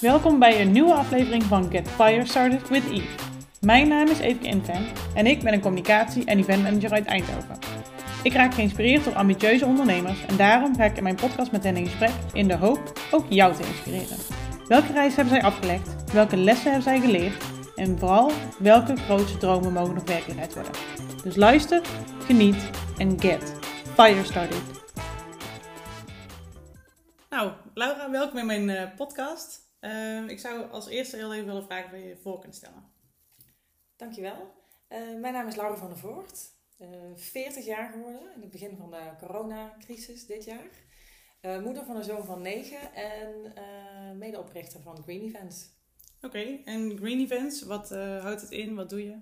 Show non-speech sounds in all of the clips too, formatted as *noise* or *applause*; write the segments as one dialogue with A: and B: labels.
A: Welkom bij een nieuwe aflevering van Get Fire Started with Eve. Mijn naam is Evke Inven en ik ben een communicatie- en eventmanager uit Eindhoven. Ik raak geïnspireerd door ambitieuze ondernemers en daarom ga ik in mijn podcast met hen in gesprek in de hoop ook jou te inspireren. Welke reis hebben zij afgelegd? Welke lessen hebben zij geleerd? En vooral, welke grootste dromen mogen nog werkelijkheid worden? Dus luister, geniet en get fire started. Nou, Laura, welkom in mijn uh, podcast. Uh, ik zou als eerste heel even willen vragen of je je voor kunt stellen.
B: Dankjewel. Uh, mijn naam is Laura van der Voort. 40 jaar geworden in het begin van de coronacrisis dit jaar. moeder van een zoon van 9 en medeoprichter van Green Events.
A: Oké, en Green Events, wat houdt het in? Wat doe je?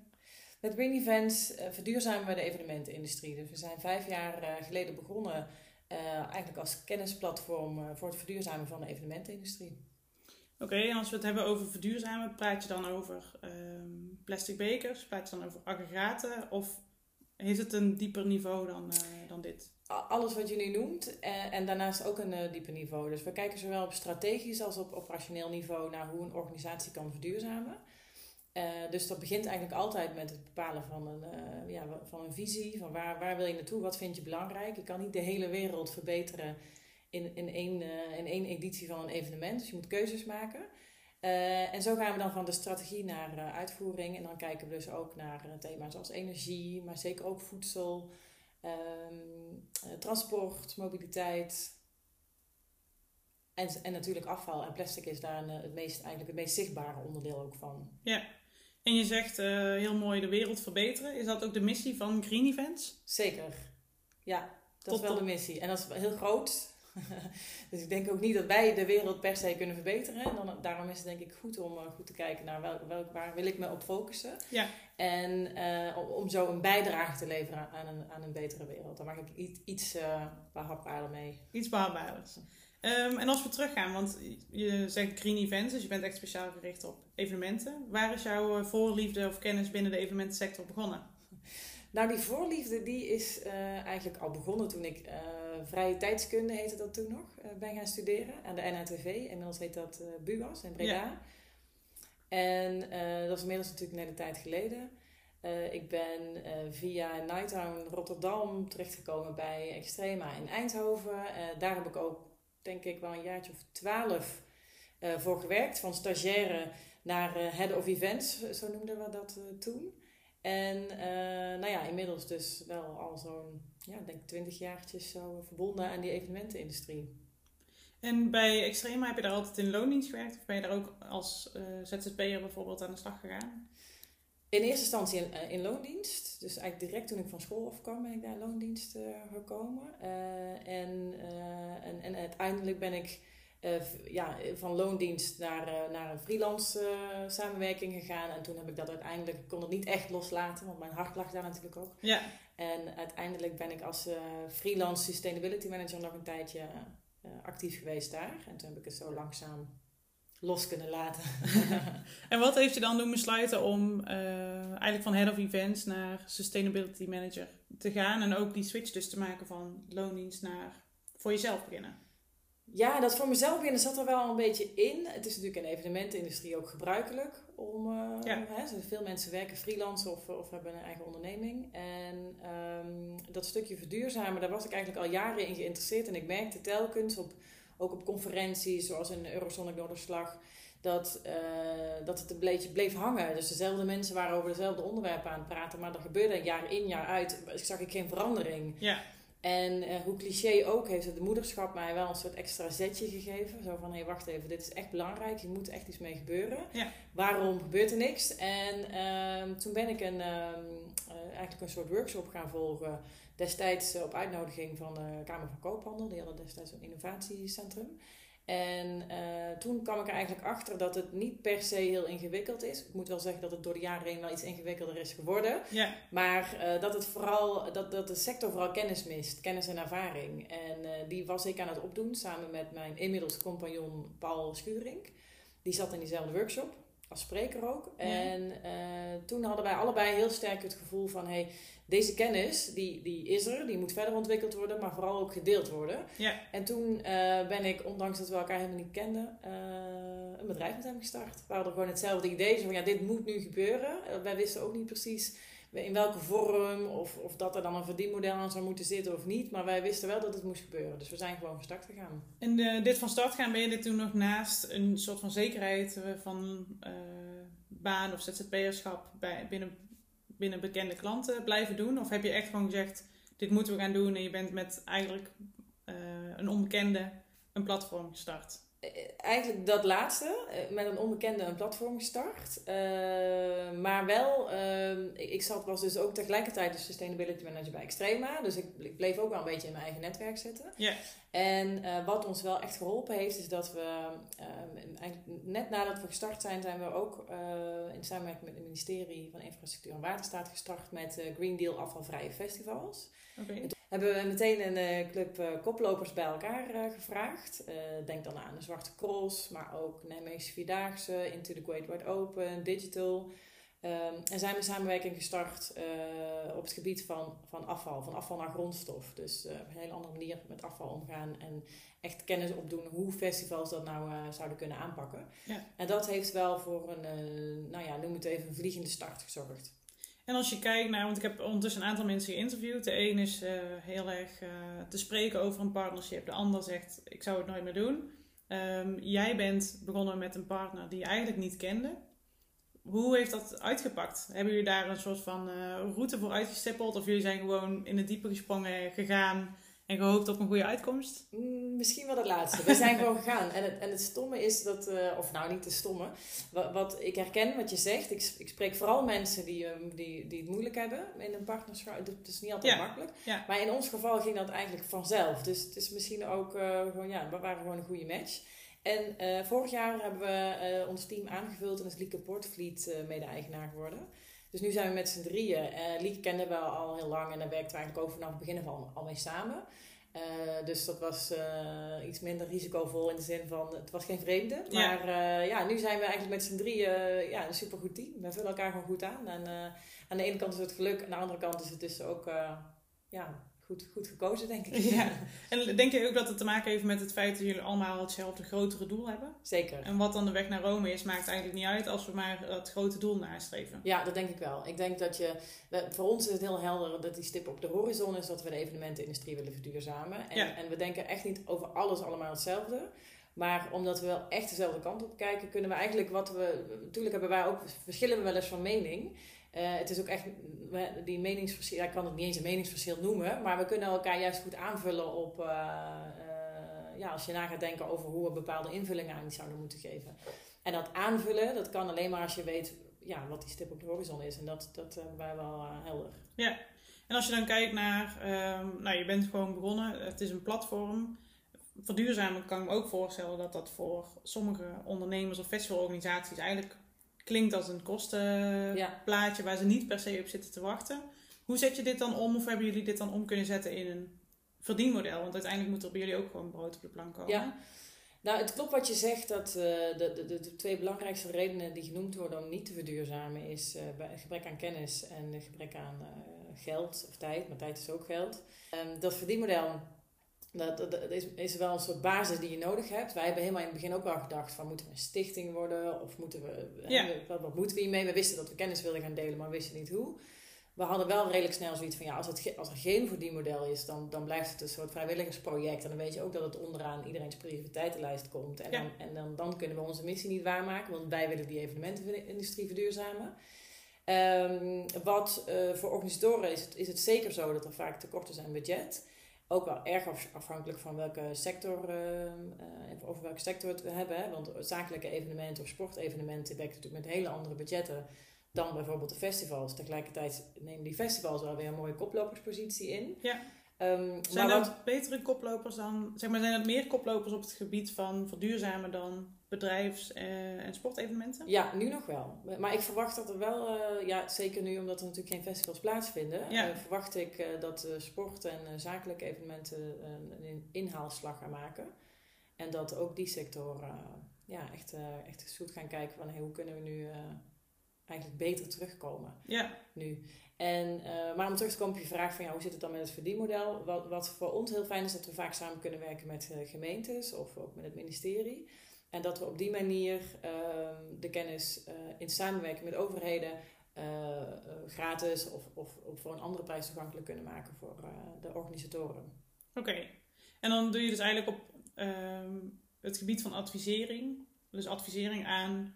B: Met Green Events verduurzamen we de evenementenindustrie. Dus we zijn vijf jaar geleden begonnen eigenlijk als kennisplatform voor het verduurzamen van de evenementenindustrie.
A: Oké, en als we het hebben over verduurzamen, praat je dan over um, plastic bekers? Praat je dan over aggregaten? Of heeft het een dieper niveau dan, uh, dan dit?
B: Alles wat nu noemt en, en daarnaast ook een uh, dieper niveau. Dus we kijken zowel op strategisch als op operationeel niveau naar hoe een organisatie kan verduurzamen. Dus dat begint eigenlijk altijd met het bepalen van een, ja, van een visie. Van waar, waar wil je naartoe? Wat vind je belangrijk? Je kan niet de hele wereld verbeteren in, in, één, uh, in één editie van een evenement. Dus je moet keuzes maken. Uh, en zo gaan we dan van de strategie naar uh, uitvoering. En dan kijken we dus ook naar thema's als energie, maar zeker ook voedsel, um, transport, mobiliteit. En, en natuurlijk afval. En plastic is daar een, het meest, eigenlijk het meest zichtbare onderdeel ook van.
A: Ja, en je zegt heel mooi de wereld verbeteren. Is dat ook de missie van Green Events?
B: Zeker, ja. Dat Tot is wel de missie. En dat is heel groot. *laughs* dus ik denk ook niet dat wij de wereld per se kunnen verbeteren. En dan, daarom is het denk ik goed om uh, goed te kijken naar welk, welk, waar wil ik me op focussen.
A: Ja.
B: En uh, om, zo een bijdrage te leveren aan een, aan een betere wereld. Daar maak ik iets, iets uh, behapbaarder mee.
A: Iets behapbaarders. Um, en als we teruggaan, want je zegt green events, dus je bent echt speciaal gericht op evenementen. Waar is jouw voorliefde of kennis binnen de evenementensector begonnen? *laughs*
B: Nou, die voorliefde die is uh, eigenlijk al begonnen toen ik uh, vrije tijdskunde heette dat toen nog, uh, ben gaan studeren aan de NHTV. Inmiddels heet dat BUAS in Breda. Ja. En dat is inmiddels natuurlijk net een tijd geleden. ik ben via Nighttown Rotterdam terechtgekomen bij Extrema in Eindhoven. daar heb ik ook, denk ik, wel een jaartje of twaalf voor gewerkt. Van stagiaire naar head of events, zo noemden we dat toen. En uh, nou ja, inmiddels dus wel al zo'n, ja, denk twintig jaartjes zo verbonden aan die evenementenindustrie.
A: En bij Extrema heb je daar altijd in loondienst gewerkt? Of ben je daar ook als uh, ZZP'er bijvoorbeeld aan de slag gegaan?
B: In eerste instantie in, uh, in, loondienst. Dus eigenlijk direct toen ik van school afkwam ben ik daar in loondienst gekomen. en, en, en uiteindelijk ben ik uh, ja, van loondienst naar, uh, naar een freelance uh, samenwerking gegaan. En toen heb ik dat uiteindelijk, ik kon het niet echt loslaten, want mijn hart lag daar natuurlijk ook.
A: Ja.
B: En uiteindelijk ben ik als freelance sustainability manager nog een tijdje actief geweest daar. En toen heb ik het zo langzaam los kunnen laten. *laughs*
A: en wat heeft je dan doen besluiten om eigenlijk van head of events naar sustainability manager te gaan en ook die switch dus te maken van loondienst naar voor jezelf beginnen?
B: Ja, dat voor mezelf binnen zat er wel een beetje in. Het is natuurlijk in de evenementenindustrie ook gebruikelijk om. Uh, ja. hè, veel mensen werken freelance of, of hebben een eigen onderneming. En um, dat stukje verduurzamen, daar was ik eigenlijk al jaren in geïnteresseerd. En ik merkte telkens, op, ook op conferenties zoals in Eurosonic Noorderslag, dat, uh, dat het een beetje bleef hangen. Dus dezelfde mensen waren over dezelfde onderwerpen aan het praten, maar er gebeurde jaar in jaar uit, zag ik geen verandering.
A: Ja.
B: En uh, hoe cliché ook, heeft het moederschap mij wel een soort extra zetje gegeven. Zo van, hé, hey, wacht even, dit is echt belangrijk. Hier moet echt iets mee gebeuren.
A: Ja.
B: Waarom gebeurt er niks? En uh, toen ben ik een, uh, eigenlijk een soort workshop gaan volgen. Destijds op uitnodiging van de Kamer van Koophandel. Die hadden destijds een innovatiecentrum. En uh, toen kwam ik er eigenlijk achter dat het niet per se heel ingewikkeld is. Ik moet wel zeggen dat het door de jaren heen wel iets ingewikkelder is geworden.
A: Ja.
B: Maar uh, dat, het vooral, dat, dat de sector vooral kennis mist, kennis en ervaring. En uh, die was ik aan het opdoen samen met mijn inmiddels compagnon Paul Schuring. Die zat in diezelfde workshop. Als spreker ook. En toen hadden wij allebei heel sterk het gevoel van... Hey, deze kennis, die, die is er, die moet verder ontwikkeld worden, maar vooral ook gedeeld worden.
A: Ja.
B: En toen ben ik, ondanks dat we elkaar helemaal niet kenden, een bedrijf met hem gestart. We hadden gewoon hetzelfde idee, van ja, dit moet nu gebeuren. wij wisten ook niet precies in welke vorm of, of dat er dan een verdienmodel aan zou moeten zitten of niet. Maar wij wisten wel dat het moest gebeuren. Dus we zijn gewoon van start gegaan.
A: En uh, dit van start gaan, ben je dit toen nog naast een soort van zekerheid eh, van uh, baan of ZZP'erschap binnen, binnen bekende klanten blijven doen? Of heb je echt gewoon gezegd, dit moeten we gaan doen en je bent met eigenlijk een onbekende een platform gestart?
B: Eh, eigenlijk dat laatste, eh, met een onbekende een platform gestart. Uh, maar wel, uh, ik zat, was dus ook tegelijkertijd de sustainability manager bij Extrema. Dus ik, bleef ook wel een beetje in mijn eigen netwerk zitten.
A: Yeah.
B: En uh, wat ons wel echt geholpen heeft, is dat we ehm, eigenlijk net nadat we gestart zijn, zijn we ook in samenwerking met het ministerie van Infrastructuur en Waterstaat gestart met Green Deal afvalvrije festivals.
A: Okay
B: hebben we meteen een uh, club uh, koplopers bij elkaar uh, gevraagd. denk dan aan de Zwarte Cross, maar ook Nijmeegse Vierdaagse, Into the Great Wide Open, Digital. Um, en zijn we samenwerking gestart op het gebied van, van afval, van afval naar grondstof. Dus op een hele andere manier met afval omgaan en echt kennis opdoen hoe festivals dat nou zouden kunnen aanpakken.
A: Ja.
B: En dat heeft wel voor een, nou ja, noem het even, een vliegende start gezorgd.
A: En als je kijkt naar, want ik heb ondertussen een aantal mensen geïnterviewd. De een is uh, heel erg uh, te spreken over een partnership. De ander zegt, ik zou het nooit meer doen. Um, jij bent begonnen met een partner die je eigenlijk niet kende. Hoe heeft dat uitgepakt? Hebben jullie daar een soort van uh, route voor uitgestippeld? Of jullie zijn gewoon in het diepe gesprongen gegaan en gehoopt op een goede uitkomst?
B: Mm, misschien wel het laatste. We zijn *laughs* gewoon gegaan. En het, en het stomme is dat, uh, of nou niet te stomme, wat, wat, ik herken wat je zegt. Ik, ik spreek vooral mensen die, um, die, die het moeilijk hebben in een partnerschap. Het is niet altijd
A: ja.
B: makkelijk.
A: Ja.
B: Maar in ons geval ging dat eigenlijk vanzelf. Dus het is misschien ook uh, gewoon, ja, we waren gewoon een goede match. En uh, vorig jaar hebben we ons team aangevuld en is Lieke Portvliet mede-eigenaar geworden. Dus nu zijn we met z'n drieën. Uh, Lieke kenden we al heel lang en daar werkten we eigenlijk over vanaf het begin van al mee samen. Uh, dus dat was uh, iets minder risicovol in de zin van het was geen vreemde. Maar ja, ja nu zijn we eigenlijk met z'n drieën ja, een supergoed team. We vullen elkaar gewoon goed aan. En aan de ene kant is het geluk, aan de andere kant is het dus ook ja, goed, goed gekozen, denk ik.
A: Ja. *laughs* En denk je ook dat het te maken heeft met het feit dat jullie allemaal hetzelfde grotere doel hebben?
B: Zeker.
A: En wat dan de weg naar Rome is, maakt eigenlijk niet uit als we maar het grote doel nastreven.
B: Ja, dat denk ik wel. Ik denk dat je, voor ons is het heel helder dat die stip op de horizon is dat we de evenementenindustrie willen verduurzamen. En,
A: ja.
B: en we denken echt niet over alles allemaal hetzelfde. Maar omdat we wel echt dezelfde kant op kijken, kunnen we eigenlijk wat we. Natuurlijk hebben wij ook verschillen we wel eens van mening. Uh, het is ook echt, die meningsverschil, ik kan het niet eens een meningsverschil noemen, maar we kunnen elkaar juist goed aanvullen op, uh, uh, ja, als je na gaat denken over hoe we bepaalde invullingen aan zouden moeten geven. En dat aanvullen, dat kan alleen maar als je weet ja, wat die stip op de horizon is. En dat, dat wij wel helder.
A: Ja, en als je dan kijkt naar, um, nou je bent gewoon begonnen, het is een platform. Verduurzamen kan ik me ook voorstellen dat dat voor sommige ondernemers of festivalorganisaties eigenlijk klinkt als een kostenplaatje waar ze niet per se op zitten te wachten. Hoe zet je dit dan om of hebben jullie dit dan om kunnen zetten in een verdienmodel? Want uiteindelijk moet er bij jullie ook gewoon brood op de plank komen.
B: Ja. Nou, het klopt wat je zegt dat uh, de, de, de, de, twee belangrijkste redenen die genoemd worden om niet te verduurzamen is uh, gebrek aan kennis en gebrek aan uh, geld of tijd, maar tijd is ook geld. Um, dat verdienmodel dat, dat, dat, is, is wel een soort basis die je nodig hebt. Wij hebben helemaal in het begin ook wel gedacht van moeten we een stichting worden of moeten we,
A: ja.
B: wat, wat moeten we hiermee? We wisten dat we kennis wilden gaan delen, maar we wisten niet hoe. We hadden wel redelijk snel zoiets van ja, als, het, als er geen verdienmodel is, dan, dan blijft het een soort vrijwilligersproject. En dan weet je ook dat het onderaan iedereen's prioriteitenlijst komt. En,
A: Ja.
B: dan, en dan, dan kunnen we onze missie niet waarmaken, want wij willen die evenementenindustrie verduurzamen. Ehm, wat eh, voor organisatoren is het, is het zeker zo dat er vaak tekorten zijn budget. Ook wel erg af- afhankelijk van welke sector, ehm, eh, over welke sector we het hebben. Hè? Want zakelijke evenementen of sportevenementen werken natuurlijk met hele andere budgetten dan bijvoorbeeld de festivals. Tegelijkertijd nemen die festivals wel weer een mooie koploperspositie in.
A: Ja.
B: Ehm,
A: Zijn
B: maar
A: dat
B: wat,
A: betere koplopers dan, zeg maar, zijn er meer koplopers op het gebied van verduurzamen dan bedrijfs- eh, en sportevenementen?
B: ja, nu nog wel. Maar ik verwacht dat er wel, eh, ja, zeker nu omdat er natuurlijk geen festivals plaatsvinden,
A: Ja.
B: eh, verwacht ik dat sport en zakelijke evenementen een, inhaalslag gaan maken. En dat ook die sector ja, echt, echt goed gaan kijken van hey, hoe kunnen we nu eigenlijk beter terugkomen.
A: Ja.
B: Nu. En, maar om terug te komen op je vraag van ja, hoe zit het dan met het verdienmodel? Wat, wat voor ons heel fijn is dat we vaak samen kunnen werken met gemeentes of ook met het ministerie. En dat we op die manier ehm, de kennis in samenwerking met overheden uh, gratis of, of, of, voor een andere prijs toegankelijk kunnen maken voor de organisatoren.
A: Oké, en dan doe je dus eigenlijk op ehm, het gebied van advisering, dus advisering aan,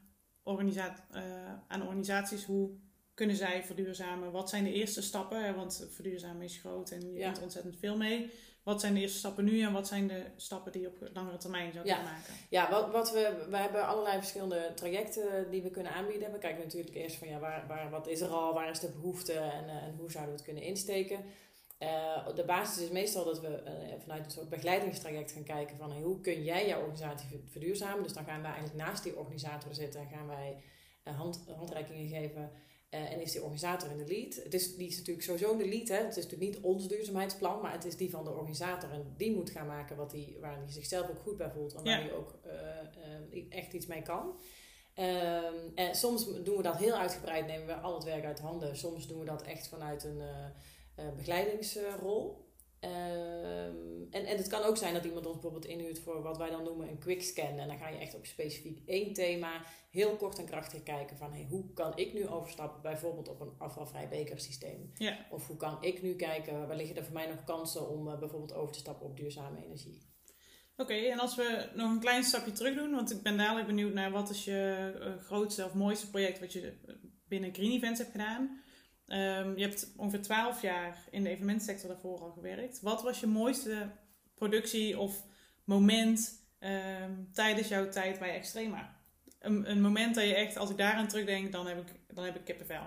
A: aan organisaties, hoe kunnen zij verduurzamen? Wat zijn de eerste stappen? Want verduurzamen is groot en je ja. ontzettend veel mee. Wat zijn de eerste stappen nu en wat zijn de stappen die je op langere termijn zou kunnen maken?
B: Ja, wat, wat we, we hebben allerlei verschillende trajecten die we kunnen aanbieden. We kijken natuurlijk eerst van ja, waar, waar, wat is er al, waar is de behoefte en, eh, en hoe zouden we het kunnen insteken. Uh, de basis is meestal dat we uh, vanuit een soort begeleidingstraject gaan kijken van hey, hoe kun jij jouw organisatie verduurzamen. Dus dan gaan wij eigenlijk naast die organisator zitten en gaan wij hand, handreikingen geven uh, en is die organisator in de lead. Het is, die is natuurlijk sowieso in de lead. Hè. Het is natuurlijk niet ons duurzaamheidsplan, maar het is die van de organisator. En die moet gaan maken wat die, waar hij zichzelf ook goed bij voelt. En waar hij ook uh, uh, echt iets mee kan. Ehm, en soms doen we dat heel uitgebreid, nemen we al het werk uit handen. Soms doen we dat echt vanuit een begeleidingsrol. Ehm, en, en het kan ook zijn dat iemand ons bijvoorbeeld inhuurt voor wat wij dan noemen een quick scan. En dan ga je echt op specifiek één thema heel kort en krachtig kijken van hey, hoe kan ik nu overstappen bijvoorbeeld op een afvalvrij bekersysteem?
A: Ja.
B: Of hoe kan ik nu kijken, waar liggen er voor mij nog kansen om uh, bijvoorbeeld over te stappen op duurzame energie?
A: Oké, en als we nog een klein stapje terug doen, want ik ben dadelijk benieuwd naar wat is je uh, grootste of mooiste project wat je binnen Green Events hebt gedaan. Um, je hebt ongeveer 12 jaar in de evenementsector daarvoor al gewerkt. Wat was je mooiste productie of moment um, tijdens jouw tijd bij Extrema? Een, een, moment dat je echt, als ik daaraan terugdenk, dan heb ik, dan heb ik kippenvel.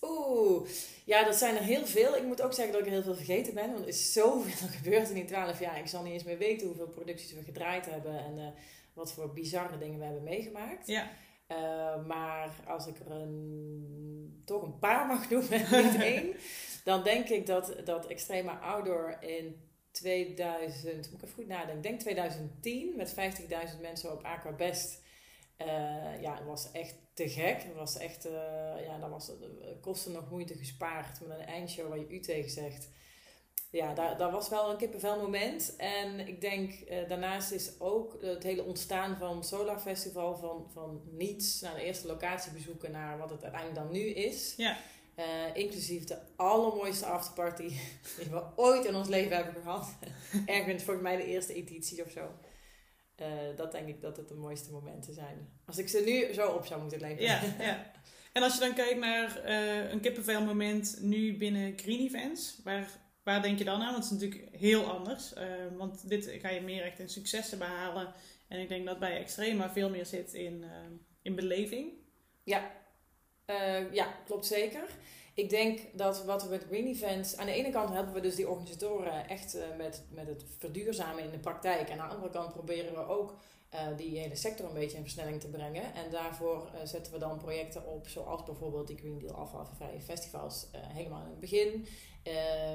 B: Oeh, ja, dat zijn er heel veel. Ik moet ook zeggen dat ik er heel veel vergeten ben. Want er is zoveel *laughs* gebeurd in die 12 jaar. Ik zal niet eens meer weten hoeveel producties we gedraaid hebben en uh, wat voor bizarre dingen we hebben meegemaakt.
A: Ja.
B: Uh, maar als ik er een, toch een paar mag noemen, *laughs* niet *laughs* één, dan denk ik dat, dat Extrema Outdoor in 2000, moet ik even goed nadenken, ik denk 2010 met 50.000 mensen op Aquabest. Uh, ja, het was echt te gek. Het was echt, uh, ja, dat was, kosten nog moeite gespaard met een eindshow waar je u tegen zegt ja, daar, was wel een kippenvel moment. En ik denk, uh, daarnaast is ook het hele ontstaan van Solar Festival van, van niets naar de eerste locatie bezoeken naar wat het uiteindelijk dan nu is.
A: Ja.
B: Uh, inclusief de allermooiste afterparty *laughs* die we ooit in ons leven hebben gehad. *laughs* Ergens voor mij de eerste editie of zo. Uh, dat denk ik dat het de mooiste momenten zijn. Als ik ze nu zo op zou moeten leven.
A: Ja, *laughs* ja. En als je dan kijkt naar een kippenvel moment nu binnen Green Events, waar Waar denk je dan aan? Want het is natuurlijk heel anders. Uh, want dit ga je meer echt in successen behalen. En ik denk dat bij Extrema veel meer zit in, uh, in beleving.
B: Ja. Uh, ja, klopt zeker. Ik denk dat wat we met Green Events... Aan de ene kant helpen we dus die organisatoren echt met, met het verduurzamen in de praktijk. En aan de andere kant proberen we ook die hele sector een beetje in versnelling te brengen. En daarvoor zetten we dan projecten op, zoals bijvoorbeeld die Green Deal afvalvrije festivals helemaal in het begin.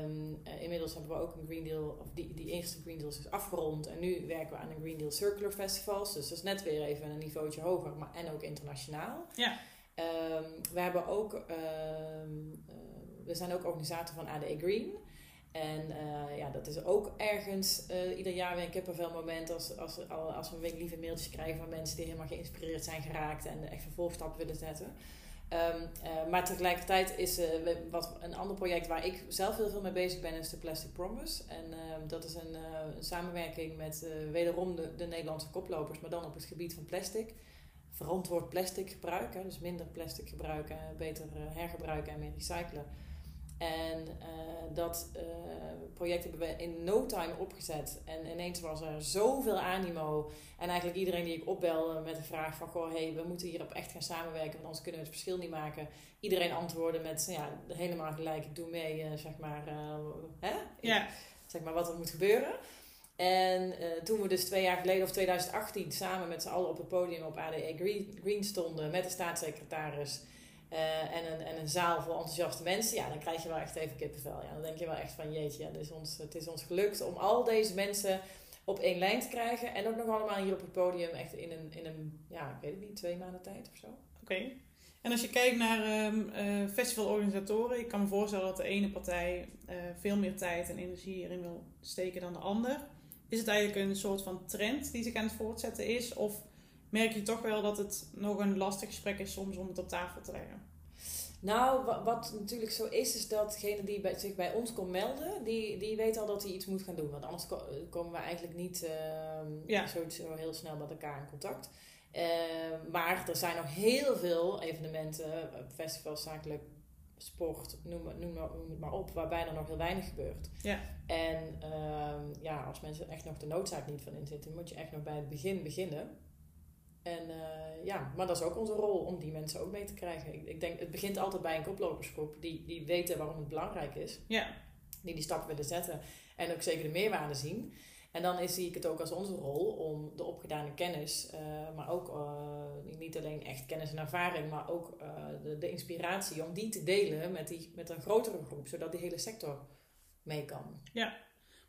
B: Um, uh, inmiddels hebben we ook een Green Deal, of die, die eerste Green Deals is afgerond. En nu werken we aan een Green Deal Circular Festivals. Dus dat is net weer even een niveautje hoger, maar en ook internationaal.
A: Ja.
B: Um, we hebben ook, um, uh, we zijn ook organisator van ADE Green. En uh, ja, dat is ook ergens uh, ieder jaar weer een kippenvel moment als, als, als we lieve mailtjes krijgen van mensen die helemaal geïnspireerd zijn geraakt en echt vervolgstappen willen zetten. Um, uh, maar tegelijkertijd is wat een ander project waar ik zelf heel veel mee bezig ben, is de Plastic Promise. En uh, dat is een, een samenwerking met wederom de, de, Nederlandse koplopers, maar dan op het gebied van plastic. Verantwoord plastic gebruiken, dus minder plastic gebruiken, beter hergebruiken en meer recyclen. En uh, dat uh, project hebben we in no time opgezet. En ineens was er zoveel animo. En eigenlijk iedereen die ik opbelde met de vraag van... Goh, hey, we moeten hierop echt gaan samenwerken, want anders kunnen we het verschil niet maken. Iedereen antwoordde met, ja, helemaal gelijk, ik doe mee, uh, zeg maar, hè?
A: Ja.
B: zeg maar wat er moet gebeuren. En toen we dus twee jaar geleden, of 2018, samen met z'n allen op het podium op ADE Green, Green stonden... met de staatssecretaris uh, en, een, en een zaal vol enthousiaste mensen, ja, dan krijg je wel echt even kippenvel. Ja. Dan denk je wel echt van jeetje, ja, ons, het is ons gelukt om al deze mensen op één lijn te krijgen. En ook nog allemaal hier op het podium echt in een, in een ja, ik weet het niet, twee maanden tijd of zo.
A: Oké. En als je kijkt naar um, festivalorganisatoren, ik kan me voorstellen dat de ene partij uh, veel meer tijd en energie erin wil steken dan de ander. Is het eigenlijk een soort van trend die zich aan het voortzetten is? Of merk je toch wel dat het nog een lastig gesprek is soms om het op tafel te leggen?
B: Nou, wat, natuurlijk zo is, is dat degene die bij, zich bij ons komt melden, die, die weet al dat hij iets moet gaan doen. Want anders komen we eigenlijk niet uh, zo, zo, heel snel met elkaar in contact. Uh, maar er zijn nog heel veel evenementen, festivals, zakelijk sport, noem, noem, noem het maar op, waarbij er nog heel weinig gebeurt.
A: Ja.
B: En uh, ja, als mensen echt nog de noodzaak niet van inzitten, moet je echt nog bij het begin beginnen. En uh, ja, maar dat is ook onze rol om die mensen ook mee te krijgen. Ik, ik, denk, het begint altijd bij een koplopersgroep die, die weten waarom het belangrijk is.
A: Ja.
B: Die die stap willen zetten en ook zeker de meerwaarde zien. En dan zie ik het ook als onze rol om de opgedane kennis, uh, maar ook uh, niet alleen echt kennis en ervaring, maar ook de, de, inspiratie, om die te delen met, die, met een grotere groep, zodat die hele sector mee kan.
A: Ja,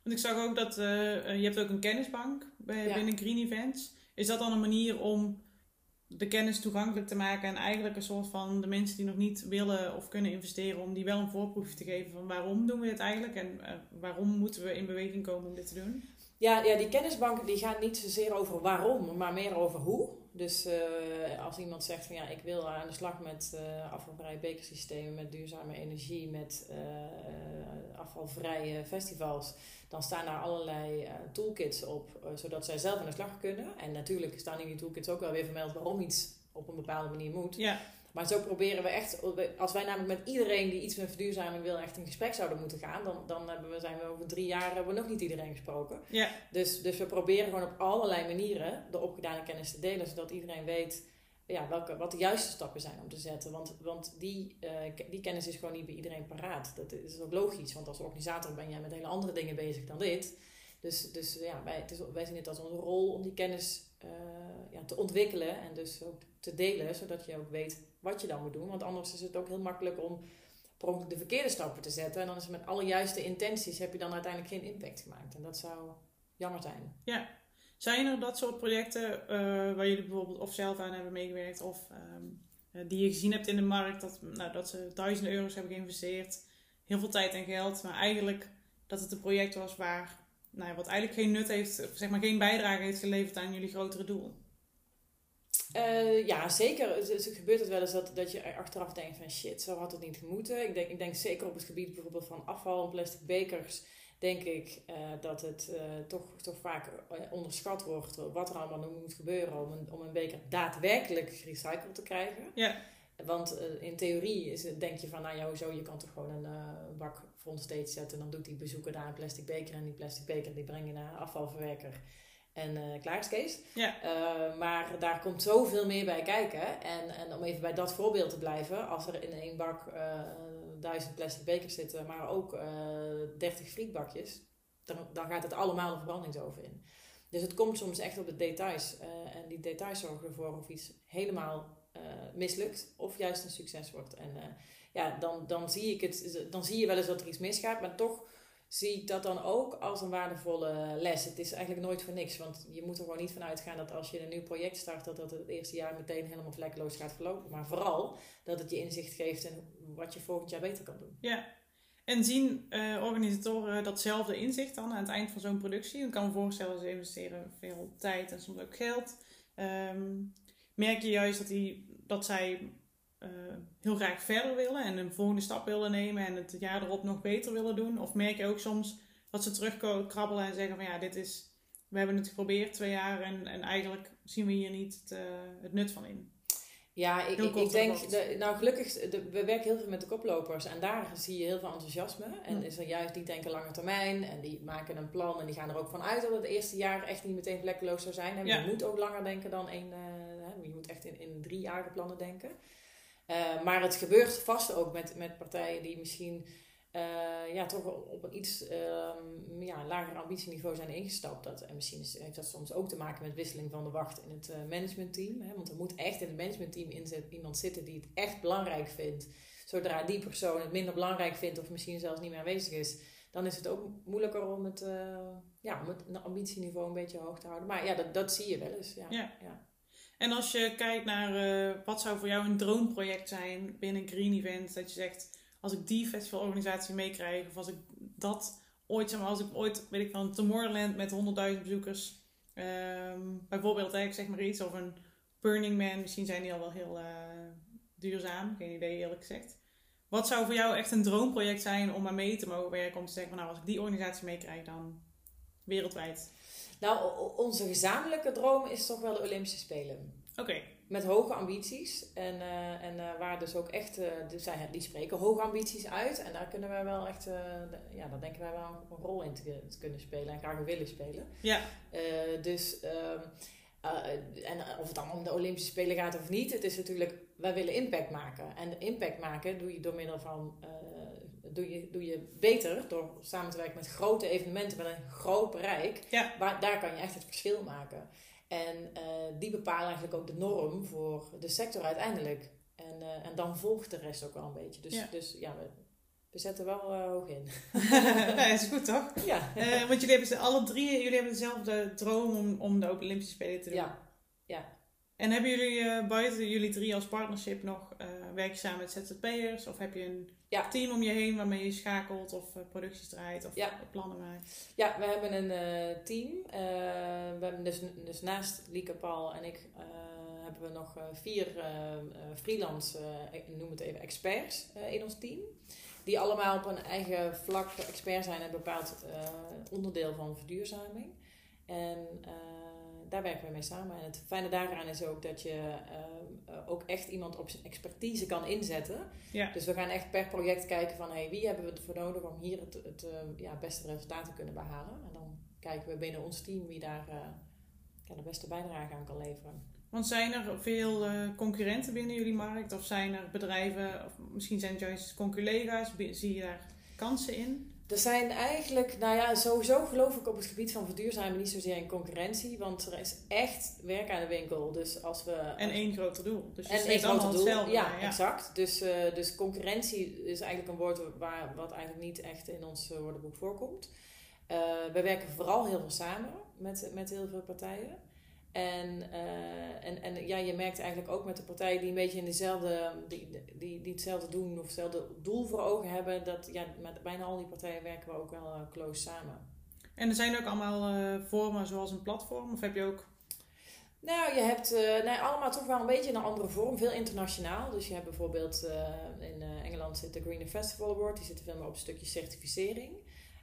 A: want ik zag ook dat je hebt ook een kennisbank bij, binnen Green Events. Is dat dan een manier om de kennis toegankelijk te maken en eigenlijk een soort van de mensen die nog niet willen of kunnen investeren, om die wel een voorproefje te geven van waarom doen we dit eigenlijk en uh, waarom moeten we in beweging komen om dit te doen?
B: Ja, ja die kennisbanken die gaan niet zozeer over waarom, maar meer over hoe. Dus uh, als iemand zegt van ja, ik wil aan de slag met uh, afvalvrije bekersystemen, met duurzame energie, met uh, afvalvrije festivals, dan staan daar allerlei toolkits op, zodat zij zelf aan de slag kunnen. En natuurlijk staan in die toolkits ook wel weer vermeld waarom iets op een bepaalde manier moet.
A: Ja.
B: Maar zo proberen we echt, als wij namelijk met iedereen die iets met verduurzaming wil, echt in gesprek zouden moeten gaan, dan, dan hebben we, zijn we over drie jaar hebben we nog niet iedereen gesproken.
A: Ja.
B: Dus, dus we proberen gewoon op allerlei manieren de opgedane kennis te delen, zodat iedereen weet ja, welke, wat de juiste stappen zijn om te zetten. Want, want die, uh, die kennis is gewoon niet bij iedereen paraat. Dat is ook logisch, want als organisator ben jij met hele andere dingen bezig dan dit. Dus, dus ja, wij, het is, wij zien het als onze rol om die kennis uh, te ontwikkelen en dus ook te delen, zodat je ook weet wat je dan moet doen. Want anders is het ook heel makkelijk om de verkeerde stappen te zetten. En dan is het met alle juiste intenties heb je dan uiteindelijk geen impact gemaakt. En dat zou jammer zijn.
A: Ja. Zijn er dat soort projecten uh, waar jullie bijvoorbeeld of zelf aan hebben meegewerkt of um, die je gezien hebt in de markt, dat, nou, dat ze duizenden euro's hebben geïnvesteerd, heel veel tijd en geld, maar eigenlijk dat het een project was waar, nou, wat eigenlijk geen nut heeft, zeg maar geen bijdrage heeft geleverd aan jullie grotere doel?
B: Uh, ja, zeker. Het, gebeurt het wel eens dat, dat je achteraf denkt van shit, zo had het niet gemoeten. Ik denk, ik denk zeker op het gebied bijvoorbeeld van afval en plastic bekers, denk ik uh, dat het uh, toch, toch vaak onderschat wordt wat er allemaal moet gebeuren om een, om een beker daadwerkelijk gerecycled te krijgen.
A: Ja.
B: Want in theorie is het, denk je van, nou ja, hoezo, je kan toch gewoon een bak front steeds zetten. En dan doet die bezoeker daar een plastic beker en die plastic beker die breng je naar een afvalverwerker. En uh, klaar is Kees.
A: Ja.
B: Uh, maar daar komt zoveel meer bij kijken. En, en om even bij dat voorbeeld te blijven. Als er in één bak uh, duizend plastic bekers zitten. Maar ook dertig frietbakjes. Dan, dan gaat het allemaal de verbrandingsoven in. Dus het komt soms echt op de details. en die details zorgen ervoor of iets helemaal mislukt. Of juist een succes wordt. En ja, dan, dan, zie ik het, dan zie je wel eens dat er iets misgaat. Maar toch zie ik dat dan ook als een waardevolle les. Het is eigenlijk nooit voor niks, want je moet er gewoon niet van uitgaan dat als je een nieuw project start, dat dat het eerste jaar meteen helemaal vlekkeloos gaat verlopen. Maar vooral dat het je inzicht geeft in wat je volgend jaar beter kan doen.
A: Ja, en zien uh, organisatoren datzelfde inzicht dan aan het eind van zo'n productie? Ik kan me voorstellen, ze investeren veel tijd en soms ook geld. Um, merk je juist dat, die, dat zij uh, heel graag verder willen en een volgende stap willen nemen en het jaar erop nog beter willen doen? Of merk je ook soms dat ze terugkrabbelen en zeggen van ja, dit is, we hebben het geprobeerd twee jaar en, en eigenlijk zien we hier niet het, uh, het nut van in?
B: Ja, ik, ik, ik denk, de, nou gelukkig, de, we werken heel veel met de koplopers en daar zie je heel veel enthousiasme. En is er juist, die denken lange termijn en die maken een plan en die gaan er ook van uit dat het eerste jaar echt niet meteen vlekkeloos zou zijn. En ja. je moet ook langer denken dan één, uh, je moet echt in, in drie jaar plannen denken. Uh, maar het gebeurt vast ook met, met partijen die misschien uh, ja, toch op een iets um, ja, lager ambitieniveau zijn ingestapt. Dat, en misschien is, heeft dat soms ook te maken met wisseling van de wacht in het uh, managementteam. Hè? Want er moet echt in het managementteam iemand zitten die het echt belangrijk vindt. Zodra die persoon het minder belangrijk vindt of misschien zelfs niet meer aanwezig is, dan is het ook moeilijker om het, uh, ja, om het ambitieniveau een beetje hoog te houden. Maar ja, dat, dat zie je wel eens. Ja. ja.
A: En als je kijkt naar uh, wat zou voor jou een droomproject zijn binnen een Green Event, dat je zegt, als ik die festivalorganisatie meekrijg, of als ik dat ooit, zeg maar, als ik ooit, weet ik van Tomorrowland met 100.000 bezoekers, um, bijvoorbeeld, ik zeg maar iets, of een Burning Man, misschien zijn die al wel heel uh, duurzaam, geen idee eerlijk gezegd. Wat zou voor jou echt een droomproject zijn om aan mee te mogen werken? Om te zeggen, van, nou, als ik die organisatie meekrijg, dan wereldwijd.
B: Nou, onze gezamenlijke droom is toch wel de Olympische Spelen.
A: Oké.
B: Met hoge ambities. En, uh, en uh, waar dus ook echt, uh, dus, die spreken hoge ambities uit. En daar kunnen wij wel echt, ja, daar denken wij wel een rol in te, te kunnen spelen en graag willen spelen.
A: Ja.
B: dus, ehm, en of het dan om de Olympische Spelen gaat of niet, het is natuurlijk, wij willen impact maken. En impact maken doe je door middel van doe je, doe je beter door samen te werken met grote evenementen met een groot bereik.
A: Ja.
B: Waar, daar kan je echt het verschil maken. En uh, die bepalen eigenlijk ook de norm voor de sector uiteindelijk. En, uh, en dan volgt de rest ook wel een beetje. Dus ja, dus, ja we, we zetten wel uh, hoog in. *laughs*
A: ja, is goed toch?
B: Ja.
A: want jullie hebben alle drie, jullie hebben dezelfde droom om, om de Olympische Spelen te doen.
B: Ja. ja.
A: En hebben jullie buiten jullie drie als partnership nog, werk je samen met ZZP'ers? Of heb je een
B: ja.
A: team om je heen waarmee je schakelt of uh, producties draait of plannen maakt?
B: Ja, we hebben een team. We hebben dus, dus naast Lieke, Paul en ik hebben we nog vier freelance, ik noem het even experts in ons team. Die allemaal op een eigen vlak expert zijn een bepaald onderdeel van verduurzaming. En daar werken we mee samen. En het fijne daaraan is ook dat je ehm, eh, ook echt iemand op zijn expertise kan inzetten.
A: Ja.
B: Dus we gaan echt per project kijken van hey, wie hebben we ervoor nodig om hier het, het uh, ja, beste resultaat te kunnen behalen. En dan kijken we binnen ons team wie daar uh, de beste bijdrage aan kan leveren.
A: Want zijn er veel concurrenten binnen jullie markt? Of zijn er bedrijven, of misschien zijn het juist conculega's, zie je daar kansen in?
B: Er zijn eigenlijk, nou ja, sowieso geloof ik op het gebied van verduurzamen niet zozeer in concurrentie, want er is echt werk aan de winkel. Dus als we.
A: En één groter doel. Dus
B: en één groter doel. Ja, ja, exact. Dus, uh, dus concurrentie is eigenlijk een woord waar, wat eigenlijk niet echt in ons uh, woordenboek voorkomt. Uh, we werken vooral heel veel samen met, met heel veel partijen. En, uh, en, en ja, je merkt eigenlijk ook met de partijen die een beetje in dezelfde, die, die, die hetzelfde doen of hetzelfde doel voor ogen hebben, dat ja, met bijna al die partijen werken we ook wel uh, close samen.
A: En er zijn ook allemaal uh, vormen zoals een platform, of heb je ook?
B: Nou, je hebt nee, allemaal toch wel een beetje een andere vorm, veel internationaal. Dus je hebt bijvoorbeeld in Engeland zit de Green Festival Award, die zit veel meer op een stukje certificering.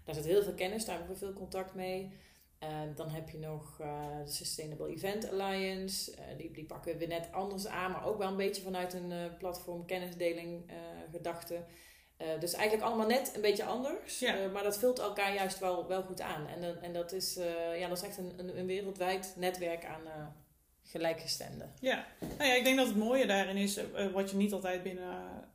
B: Daar zit heel veel kennis, daar hebben we veel contact mee. Uh, dan heb je nog uh, de Sustainable Event Alliance. Uh, die, die pakken we net anders aan, maar ook wel een beetje vanuit een platform kennisdeling gedachte. dus eigenlijk allemaal net een beetje anders.
A: Ja.
B: maar dat vult elkaar juist wel, wel goed aan. En, en dat, is, ja, dat is echt een, een, een wereldwijd netwerk aan gelijkgestemden.
A: Ja. Nou ja, ik denk dat het mooie daarin is, wat je niet altijd binnen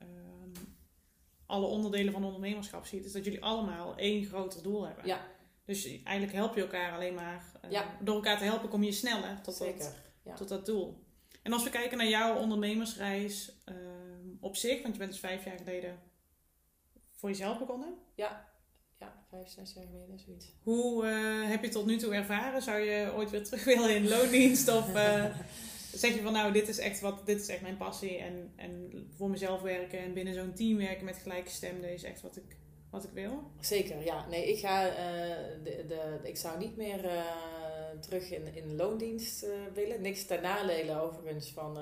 A: alle onderdelen van ondernemerschap ziet, is dat jullie allemaal één groter doel hebben.
B: Ja.
A: Dus eigenlijk help je elkaar alleen maar. Uh, Door elkaar te helpen kom je sneller tot, dat,
B: ja.
A: tot dat doel. En als we kijken naar jouw ondernemersreis uh, op zich, want je bent dus vijf jaar geleden voor jezelf begonnen.
B: Ja, ja vijf, zes jaar geleden, zoiets.
A: Hoe uh, heb je tot nu toe ervaren? Zou je ooit weer terug *laughs* willen in loondienst? of *laughs* zeg je van nou, dit is echt, wat, dit is echt mijn passie en, en voor mezelf werken en binnen zo'n team werken met gelijke stemmen is echt wat ik wat ik wil?
B: Zeker, ja. Nee, ik, ga, uh, de, de, ik zou niet meer uh, terug in, in loondienst uh, willen. Niks ten nadele overigens van,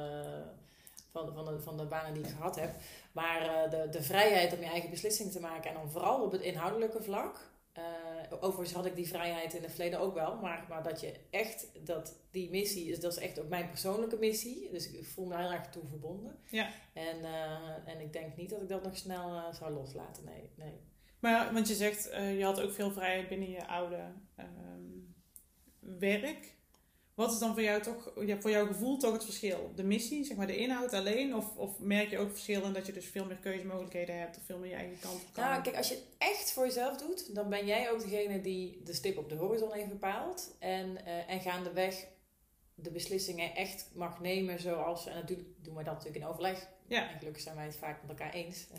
B: van, van, de, van de banen die ik gehad heb. Maar de, de vrijheid om je eigen beslissing te maken en dan vooral op het inhoudelijke vlak. overigens had ik die vrijheid in het verleden ook wel. Maar, maar dat je echt, dat die missie, is, dat is echt ook mijn persoonlijke missie. Dus ik voel me heel erg toe verbonden.
A: Ja.
B: En, en ik denk niet dat ik dat nog snel zou loslaten. Nee, nee.
A: Maar want je zegt, uh, je had ook veel vrijheid binnen je oude um, werk. Wat is dan voor jou toch, voor jouw gevoel toch het verschil? De missie, zeg maar de inhoud alleen? Of, of merk je ook verschil in dat je dus veel meer keuzemogelijkheden hebt of veel meer je eigen kant op kan?
B: Nou, kijk, als je het echt voor jezelf doet, dan ben jij ook degene die de stip op de horizon heeft bepaald. En, uh, en gaandeweg de beslissingen echt mag nemen zoals, en natuurlijk doen we dat natuurlijk in overleg Ja. En gelukkig zijn wij het vaak met elkaar eens. *laughs*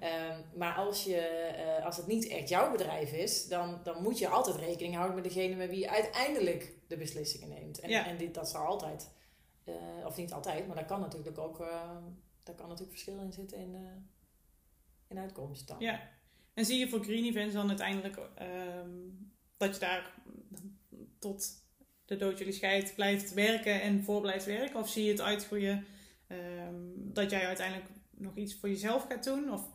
B: Ehm, maar als, je, eh, als het niet echt jouw bedrijf is, dan, dan moet je altijd rekening houden met degene met wie je uiteindelijk de beslissingen neemt. En, en dit, dat zal altijd, uh, of niet altijd, maar daar kan natuurlijk ook uh, daar kan natuurlijk verschil in zitten in, in uitkomst dan.
A: Ja, en zie je voor Green Events dan uiteindelijk ehm, dat je daar tot de dood jullie scheid blijft werken en voor blijft werken? Of zie je het uitgroeien um, dat jij uiteindelijk nog iets voor jezelf gaat doen? Of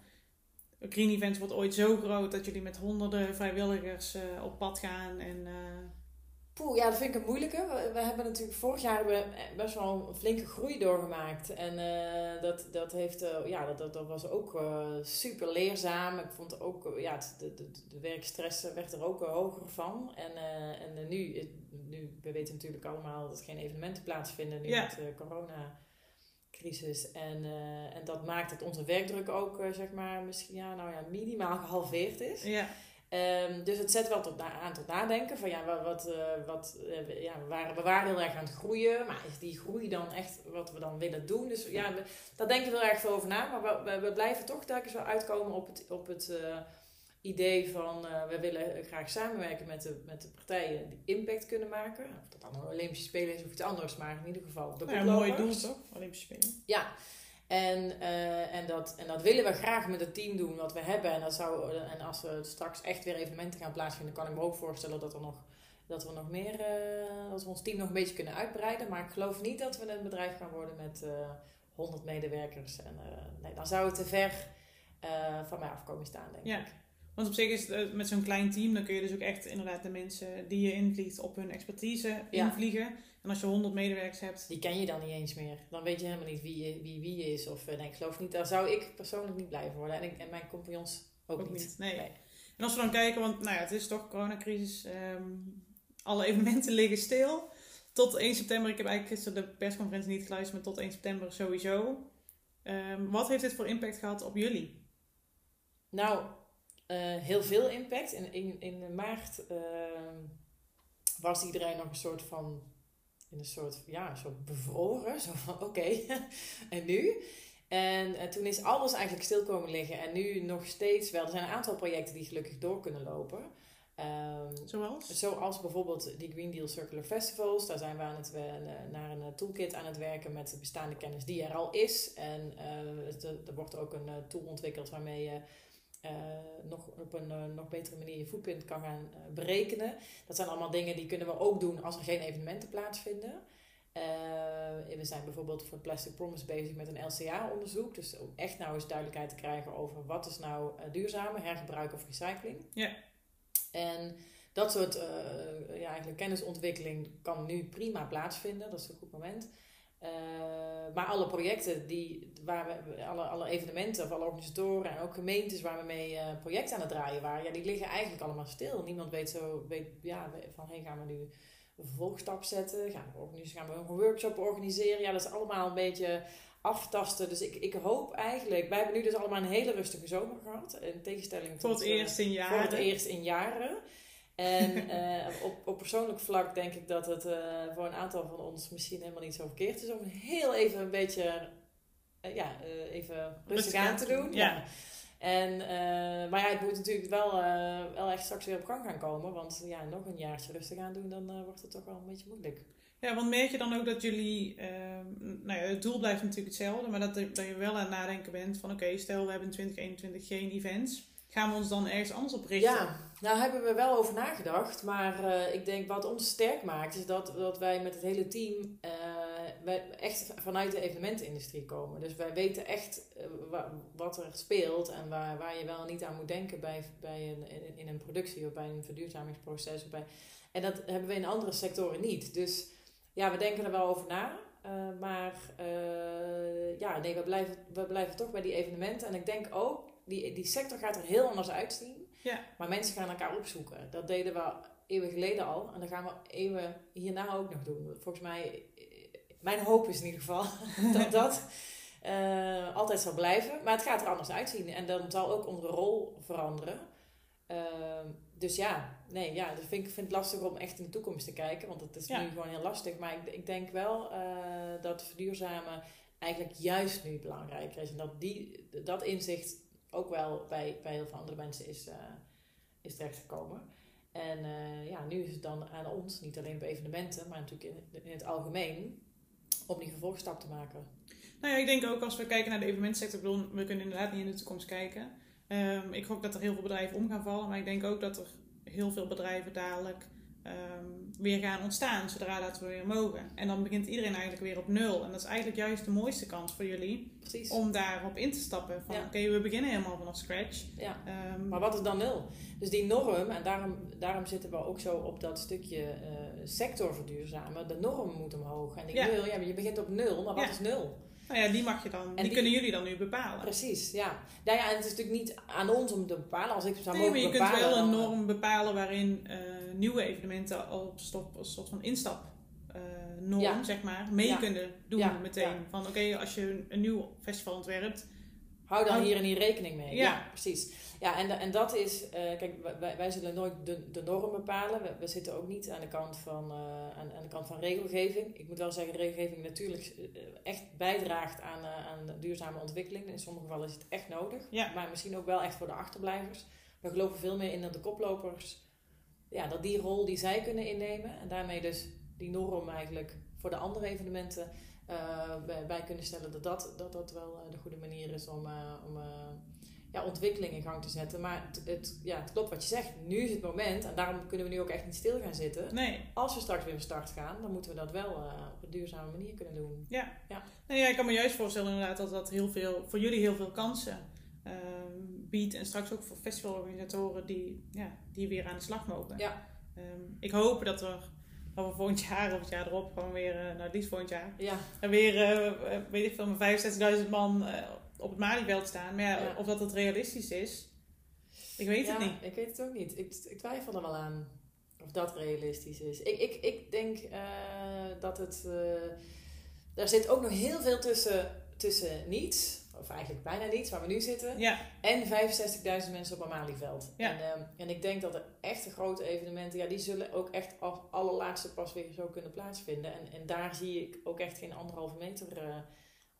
A: Green Events wordt ooit zo groot dat jullie met honderden vrijwilligers uh, op pad gaan en... Uh...
B: Poeh, ja, dat vind ik een moeilijke. We, we, hebben natuurlijk vorig jaar hebben best wel een flinke groei doorgemaakt. En uh, dat, dat, heeft, ja, dat, dat, dat, was ook super leerzaam. Ik vond ook, ja, de, de, de werkstress werd er ook hoger van. En, en nu, nu, we weten natuurlijk allemaal dat er geen evenementen plaatsvinden nu met corona crisis. En, uh, en dat maakt dat onze werkdruk ook, uh, zeg maar, misschien ja, nou ja, minimaal gehalveerd is. Ja. Um, dus het zet wel tot aan tot nadenken van ja, wat, wat, uh, wat ja, we, waren, we waren heel erg aan het groeien, maar is die groei dan echt wat we dan willen doen? Dus ja, we, daar denken we heel erg veel over na, maar we, we, we blijven toch telkens wel uitkomen op het, op het idee van uh, we willen graag samenwerken met de, met de partijen die impact kunnen maken. Of dat dan een Olympische Spelen is of iets anders, maar in ieder geval.
A: De ja, een mooi doel toch? Olympische Spelen.
B: Ja. En, uh, en, dat, en dat willen we graag met het team doen wat we hebben. En, dat zou, en als we straks echt weer evenementen gaan plaatsvinden, kan ik me ook voorstellen dat, er nog, dat we nog meer, uh, dat we ons team nog een beetje kunnen uitbreiden. Maar ik geloof niet dat we een bedrijf gaan worden met 100 medewerkers. En, nee, dan zou het te ver van mij afkomen staan, denk
A: ja.
B: ik.
A: Want op zich is het, eh, met zo'n klein team, dan kun je dus ook echt inderdaad de mensen die je invliegt op hun expertise invliegen. En als je 100 medewerkers hebt.
B: Die ken je dan niet eens meer. Dan weet je helemaal niet wie je, wie, wie is. Of eh, nee, ik geloof niet, daar zou ik persoonlijk niet blijven worden. En, ik, en mijn compagnons ook, ook niet.
A: Nee. En als we dan kijken, want nou ja, het is toch coronacrisis. Um, alle evenementen *laughs* liggen stil. Tot 1 september, ik heb eigenlijk gisteren de persconferentie niet geluisterd, maar tot 1 september sowieso. Um, wat heeft dit voor impact gehad op jullie?
B: Nou, heel veel impact. In, in, in maart uh, was iedereen nog een soort van, in een soort, ja, een soort bevroren. Zo van, *laughs* oké, *laughs* en nu? En, en, toen is alles eigenlijk stil komen liggen. En nu nog steeds wel. Er zijn een aantal projecten die gelukkig door kunnen lopen.
A: Um, zoals?
B: Zoals bijvoorbeeld die Green Deal Circular Festivals. Daar zijn we aan het, uh, naar een toolkit aan het werken met de bestaande kennis die er al is. En er wordt ook een tool ontwikkeld waarmee je uh, nog op een uh, nog betere manier je footprint kan gaan uh, berekenen. Dat zijn allemaal dingen die kunnen we ook doen als er geen evenementen plaatsvinden. we zijn bijvoorbeeld voor Plastic Promise bezig met een LCA-onderzoek. Dus om echt nou eens duidelijkheid te krijgen over wat is nou duurzame hergebruik of recycling. Ja. En dat soort ja, eigenlijk kennisontwikkeling kan nu prima plaatsvinden. Dat is een goed moment. Uh, maar alle projecten, die, waar we, alle, alle evenementen of alle organisatoren en ook gemeentes waar we mee uh, projecten aan het draaien waren, ja, die liggen eigenlijk allemaal stil. Niemand weet zo weet, ja, van hey, gaan we nu een vervolgstap zetten? Gaan we, gaan we een workshop organiseren? Ja, dat is allemaal een beetje aftasten. Dus ik, ik hoop eigenlijk, wij hebben nu dus allemaal een hele rustige zomer gehad. In tegenstelling
A: tot, voor het eerst in jaren.
B: Voor het eerst in jaren. En uh, *laughs* op, op persoonlijk vlak denk ik dat het uh, voor een aantal van ons misschien helemaal niet zo verkeerd is om heel even een beetje uh, ja, even rustig, aan te doen. Ja. En, maar ja, het moet natuurlijk wel, wel echt straks weer op gang gaan komen. Want ja, nog een jaartje rustig aan doen, dan wordt het toch wel een beetje moeilijk.
A: Ja, want merk je dan ook dat jullie, nou ja, het doel blijft natuurlijk hetzelfde, maar dat, dat je wel aan het nadenken bent van oké, stel we hebben in 2021 geen events gaan we ons dan ergens anders op richten?
B: Ja, nou hebben we wel over nagedacht. Maar uh, ik denk wat ons sterk maakt, is dat, dat wij met het hele team uh, wij echt vanuit de evenementenindustrie komen. Dus wij weten echt uh, wat er speelt en waar, waar je wel niet aan moet denken bij, bij een, in, in een productie of bij een verduurzamingsproces. Of bij, en dat hebben we in andere sectoren niet. Dus ja, we denken er wel over na. maar ja, nee, we blijven, we blijven toch bij die evenementen. En ik denk ook die, die sector gaat er heel anders uitzien. Ja. Maar mensen gaan elkaar opzoeken. Dat deden we eeuwen geleden al. En dat gaan we eeuwen hierna ook nog doen. Volgens mij, mijn hoop is in ieder geval *laughs* dat dat uh, altijd zal blijven. Maar het gaat er anders uitzien. En dan zal ook onze rol veranderen. Uh, dus ja, nee, ja, dat vind ik vind het lastig om echt in de toekomst te kijken. Want het is nu gewoon heel lastig. Maar ik, ik denk wel uh, dat verduurzamen eigenlijk juist nu belangrijker is. En dat die, dat inzicht ook wel bij, bij heel veel andere mensen is, uh, is terechtgekomen. En uh, ja, nu is het dan aan ons, niet alleen bij evenementen, maar natuurlijk in, in het algemeen, om die vervolgstap te maken.
A: Nou ja, ik denk ook als we kijken naar de evenementsector, bedoel, we kunnen inderdaad niet in de toekomst kijken. Um, ik hoop dat er heel veel bedrijven om gaan vallen, maar ik denk ook dat er heel veel bedrijven dadelijk um, weer gaan ontstaan zodra dat we weer mogen. En dan begint iedereen eigenlijk weer op nul. En dat is eigenlijk juist de mooiste kans voor jullie
B: Precies.
A: om daarop in te stappen. Van oké, we beginnen helemaal vanaf scratch.
B: Ja. Um, maar wat is dan nul? Dus die norm, en daarom, daarom zitten we ook zo op dat stukje uh, sector verduurzamen. De norm moet omhoog. En ik ja. wil, ja, je begint op nul, maar wat is nul?
A: Nou ja, die mag je dan, die, kunnen jullie dan nu bepalen.
B: Precies, ja. Nou ja, en het is natuurlijk niet aan ons om te bepalen. Als ik zou
A: nee, maar je
B: bepalen,
A: kunt wel een norm bepalen waarin uh, nieuwe evenementen op stop, een soort van instap uh, norm,
B: Ja.
A: zeg maar, mee
B: Ja.
A: kunnen doen meteen. Van oké, als je een nieuw festival ontwerpt,
B: Hou dan hier en hier rekening mee.
A: Ja.
B: Ja, precies. Ja, en, en dat is, eh, kijk, wij, wij zullen nooit de, de norm bepalen. We, we zitten ook niet aan de, kant van, eh, aan, aan de kant van regelgeving. Ik moet wel zeggen, regelgeving natuurlijk eh, echt bijdraagt aan, aan de duurzame ontwikkeling. In sommige gevallen is het echt nodig.
A: Ja.
B: Maar misschien ook wel echt voor de achterblijvers. We geloven veel meer in dat de koplopers, ja, dat die rol die zij kunnen innemen. En daarmee dus die norm eigenlijk voor de andere evenementen eh, bij, bij kunnen stellen dat dat, dat, dat wel eh, de goede manier is om, eh, om eh, ja, ontwikkeling in gang te zetten. Maar het, het, ja, het klopt wat je zegt. Nu is het moment, en daarom kunnen we nu ook echt niet stil gaan zitten.
A: nee.
B: Als we straks weer van start gaan, dan moeten we dat wel eh, op een duurzame manier kunnen doen.
A: Ja.
B: Ja.
A: Nou ja, ik kan me juist voorstellen inderdaad dat dat heel veel, voor jullie heel veel kansen ehm, biedt. En straks ook voor festivalorganisatoren die, ja, die weer aan de slag mogen.
B: Ja.
A: Ehm, ik hoop dat we, dat we volgend jaar of het jaar erop gewoon weer, nou het liefst volgend jaar,
B: Ja,
A: en weer, eh, eh, weet ik veel, met 65.000 man op het Malieveld staan. Maar ja,
B: Ja.
A: of dat het realistisch is, ik weet het
B: ja,
A: niet.
B: ik weet het ook niet. Ik, ik twijfel er wel aan of dat realistisch is. Ik, ik, ik denk dat het. eh daar zit ook nog heel veel tussen, tussen niets, of eigenlijk bijna niets, waar we nu zitten.
A: Ja,
B: En 65.000 mensen op Amalieveld.
A: Ja.
B: En, ehm, en ik denk dat de echte grote evenementen, ja, die zullen ook echt als allerlaatste pas weer zo kunnen plaatsvinden. En, en daar zie ik ook echt geen anderhalve meter eh,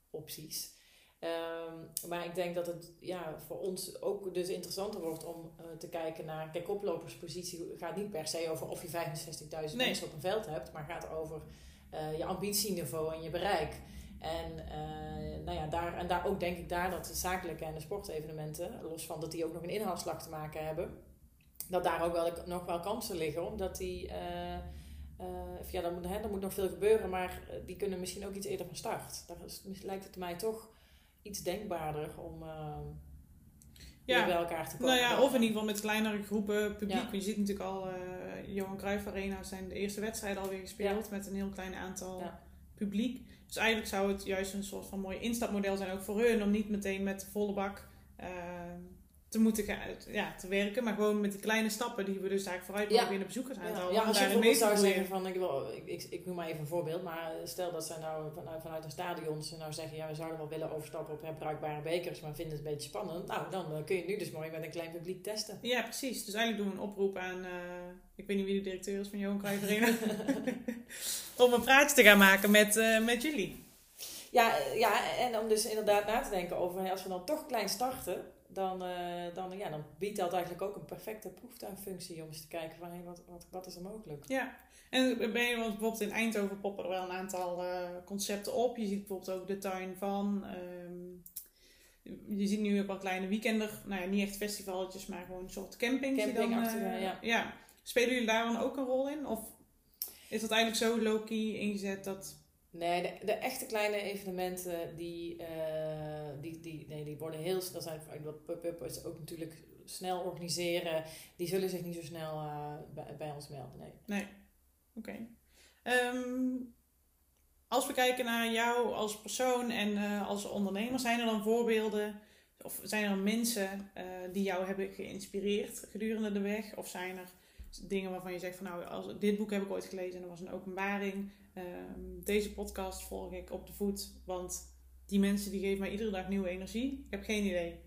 B: opties. Ehm, maar ik denk dat het ja, voor ons ook dus interessanter wordt om eh, te kijken naar... Kijk, koploperspositie gaat niet per se over of je 65.000
A: Nee.
B: mensen op een veld hebt. Maar gaat over eh, je ambitieniveau en je bereik. En, eh, nou ja, daar, en daar ook denk ik daar dat de zakelijke en de sportevenementen, los van dat die ook nog een inhaalslag te maken hebben, dat daar ook wel, nog wel kansen liggen. Omdat die, of ja, dan moet, hè, er moet nog veel gebeuren, maar die kunnen misschien ook iets eerder van start. Daar is, lijkt het mij toch iets denkbaarder om
A: Ja.
B: bij elkaar te komen.
A: nou ja, of in ieder geval met kleinere groepen publiek.
B: Ja.
A: Je ziet natuurlijk al, Johan Cruijff Arena zijn de eerste wedstrijden alweer gespeeld met een heel klein aantal
B: Ja.
A: Publiek. Dus eigenlijk zou het juist een soort van mooi instapmodel zijn ook voor hun om niet meteen met volle bak eh, te moeten gaan, ja, te werken, maar gewoon met die kleine stappen die we dus eigenlijk vooruit
B: Ja.
A: mogen in de.
B: Ja, ja als je bijvoorbeeld
A: mee te
B: zou zeggen van, ik, wil, ik, ik, ik noem maar even een voorbeeld, maar stel dat zij nou vanuit, vanuit een stadion ze nou zeggen, ja we zouden wel willen overstappen op herbruikbare bekers, maar vinden het een beetje spannend. Nou, dan eh, kun je nu dus mooi met een klein publiek testen.
A: Ja, precies. Dus eigenlijk doen we een oproep aan, eh, ik weet niet wie de directeur is van Johan Cruijff Arena, *laughs* om een praatje te gaan maken met, eh, met jullie.
B: Ja, ja, en om dus inderdaad na te denken over, als we dan toch klein starten, dan, eh, dan, ja, dan biedt dat eigenlijk ook een perfecte proeftuinfunctie om eens te kijken van, hé, wat, wat, wat is er mogelijk?
A: Ja, en ben je, want bijvoorbeeld in Eindhoven poppen er wel een aantal eh, concepten op. Je ziet bijvoorbeeld ook de tuin van. ehm, je ziet nu ook wel kleine weekender, nou ja, niet echt festivalletjes, maar gewoon een soort camping.
B: Campingachtige, ja.
A: ja. Spelen jullie daar dan ook een rol in? Of is dat eigenlijk zo low-key ingezet dat...
B: Nee, de, echte kleine evenementen, die, eh, die, die, nee, die worden heel snel, zijn wat pop-up is ook natuurlijk snel organiseren, die zullen zich niet zo snel eh, bij, ons melden. Nee.
A: Nee. Oké. Ehm, als we kijken naar jou als persoon en eh, als ondernemer, zijn er dan voorbeelden of zijn er mensen die jou hebben geïnspireerd gedurende de weg? Of zijn er dingen waarvan je zegt van nou, als, dit boek heb ik ooit gelezen en dat was een openbaring. Ehm, deze podcast volg ik op de voet, want die mensen die geven mij iedere dag nieuwe energie. Ik heb geen idee.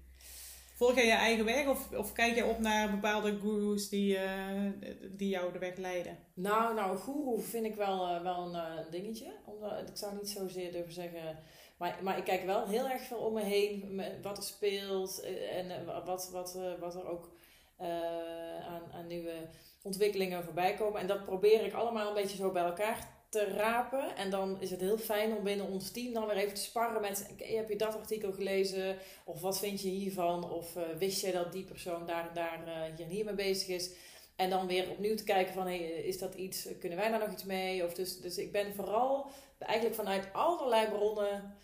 A: Volg jij je eigen weg of, of kijk je op naar bepaalde gurus die, eh, die jou de weg leiden?
B: Nou, nou, goeroe vind ik wel, eh, wel een eh, dingetje. Omdat, ik zou niet zozeer durven zeggen Maar, maar ik kijk wel heel erg veel om me heen, wat er speelt en wat, wat, wat er ook aan, aan nieuwe ontwikkelingen voorbij komen. En dat probeer ik allemaal een beetje zo bij elkaar te rapen. En dan is het heel fijn om binnen ons team dan weer even te sparren met... heb je dat artikel gelezen? Of wat vind je hiervan? Of wist je dat die persoon daar en daar hier en hier mee bezig is? En dan weer opnieuw te kijken van, hey, is dat iets, kunnen wij daar nog iets mee? Of dus, dus ik ben vooral eigenlijk vanuit allerlei bronnen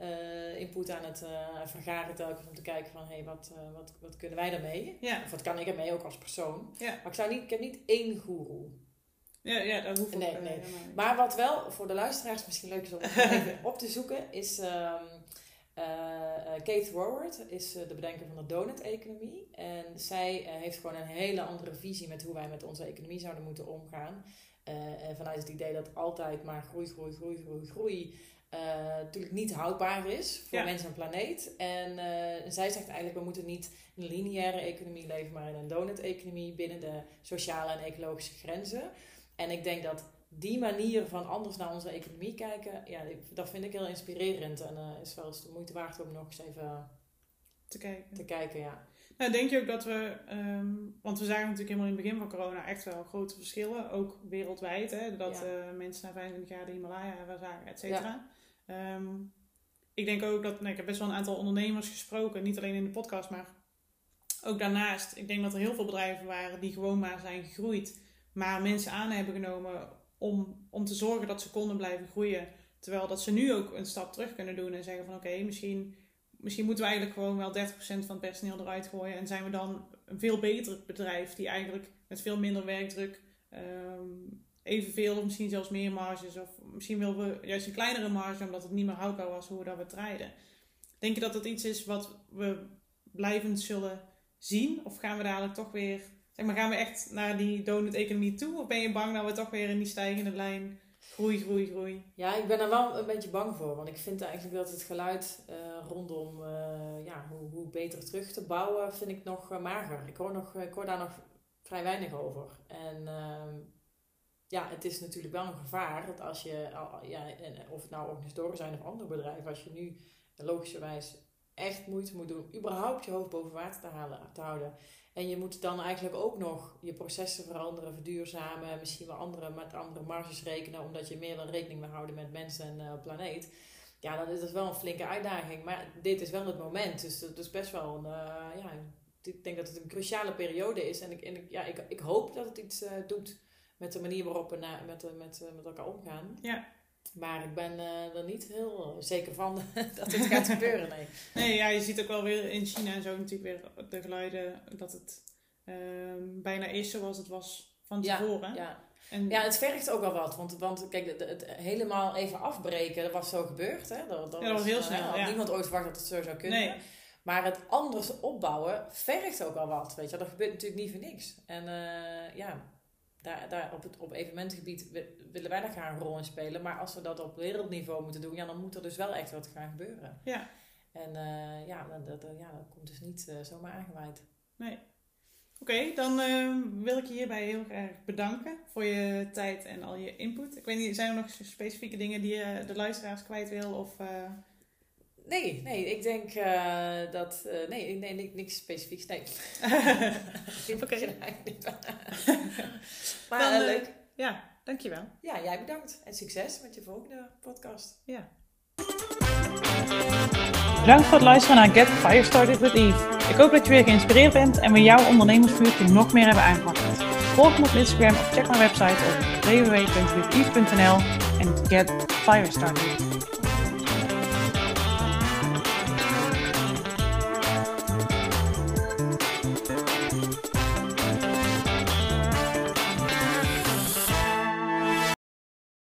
B: uh, input aan het uh, vergaren telkens om te kijken van, hey, wat, uh, wat, wat kunnen wij daarmee?
A: Ja.
B: Of wat kan ik ermee ook als persoon?
A: Ja.
B: Maar ik, zou niet, ik heb niet één guru.
A: Ja, ja, dat hoeft
B: nee, nee. Maar wat wel voor de luisteraars misschien leuk is om *laughs* even op te zoeken, is... Um, Kate Raworth is de bedenker van de donut-economie. En zij heeft gewoon een hele andere visie met hoe wij met onze economie zouden moeten omgaan. en vanuit het idee dat altijd maar groei, groei, groei, groei, groei uh, natuurlijk niet houdbaar is voor mensen en planeet. En uh, zij zegt eigenlijk, we moeten niet in een lineaire economie leven, maar in een donut-economie binnen de sociale en ecologische grenzen. En ik denk dat die manier van anders naar onze economie kijken, ja, dat vind ik heel inspirerend. En uh, is wel eens de moeite waard om nog eens even
A: te kijken.
B: Te kijken ja.
A: Nou, denk je ook dat we, um, want we zagen natuurlijk helemaal in het begin van corona echt wel grote verschillen, ook wereldwijd, hè, dat ja. mensen na 25 jaar de Himalaya zagen, et cetera. Ja. Um, ik denk ook dat, nou, ik heb best wel een aantal ondernemers gesproken, niet alleen in de podcast, maar ook daarnaast. Ik denk dat er heel veel bedrijven waren die gewoon maar zijn gegroeid, maar mensen aan hebben genomen om, om te zorgen dat ze konden blijven groeien. Terwijl dat ze nu ook een stap terug kunnen doen en zeggen van oké, misschien, misschien moeten we eigenlijk gewoon wel 30% van het personeel eruit gooien. En zijn we dan een veel beter bedrijf die eigenlijk met veel minder werkdruk um, evenveel of misschien zelfs meer marges. Of misschien willen we juist een kleinere marge omdat het niet meer houdbaar was hoe we dat we draaiden. Denk je dat dat iets is wat we blijvend zullen zien? Of gaan we dadelijk toch weer, zeg maar, gaan we echt naar die donut-economie toe? Of ben je bang dat we toch weer in die stijgende lijn groei, groei, groei?
B: Ja, ik ben er wel een beetje bang voor. Want ik vind eigenlijk dat het geluid uh, rondom uh, ja, hoe, hoe beter terug te bouwen, vind ik nog uh, mager. Ik hoor, nog, ik hoor daar nog vrij weinig over. En ehm, ja, het is natuurlijk wel een gevaar dat als je, ja, of het nou organisatoren zijn of andere bedrijven, als je nu logischerwijs echt moeite moet doen, überhaupt je hoofd boven water te, halen, te houden. En je moet dan eigenlijk ook nog je processen veranderen, verduurzamen, misschien wel andere, met andere marges rekenen, omdat je meer wil rekening wil houden met mensen en uh, planeet. Ja, dan is dat wel een flinke uitdaging. Maar dit is wel het moment. Dus dat is best wel een, uh, ja, ik denk dat het een cruciale periode is. En ik, ja, ik, ik hoop dat het iets uh, doet met de manier waarop we met, met, met elkaar omgaan.
A: Ja.
B: Maar ik ben uh, er niet heel zeker van *laughs* dat het gaat gebeuren. Nee. *laughs*
A: nee, ja, je ziet ook wel weer in China en zo natuurlijk weer de geluiden dat het um, bijna is zoals het was van tevoren.
B: Ja, ja. En, ja, het vergt ook wel wat. Want, want kijk, het, het helemaal even afbreken, dat was zo gebeurd. Hè? Dat,
A: dat, ja, dat was heel snel.
B: Uh, Niemand ooit verwacht dat het zo zou kunnen.
A: Nee.
B: Maar het anders opbouwen vergt ook wel wat. Weet je, dat gebeurt natuurlijk niet voor niks. En ja, daar, daar op, het, op evenementengebied willen wij daar graag een rol in spelen. Maar als we dat op wereldniveau moeten doen, ja, dan moet er dus wel echt wat gaan gebeuren.
A: Ja.
B: En uh, ja, dat, dat, ja, dat komt dus niet uh, zomaar aangewaaid.
A: Nee. Oké, okay, dan uh, wil ik je hierbij heel erg bedanken voor je tijd en al je input. Ik weet niet, zijn er nog specifieke dingen die je de luisteraars kwijt wil? Of,
B: Nee, nee, ik denk uh, dat. Uh, nee, nee, niks, niks specifieks. Nee. *laughs*
A: Oké. *laughs*
B: Maar Dan, uh, leuk.
A: Ja, dankjewel.
B: Ja, jij bedankt. En succes met je volgende podcast.
A: Ja.
C: Bedankt voor het luisteren naar Get Fire Started with Eve. Ik hoop dat je weer geïnspireerd bent en we jouw ondernemersvuurtje nog meer hebben aangewakkerd. Volg me op Instagram of check mijn website op www.witheve.nl en get fire started.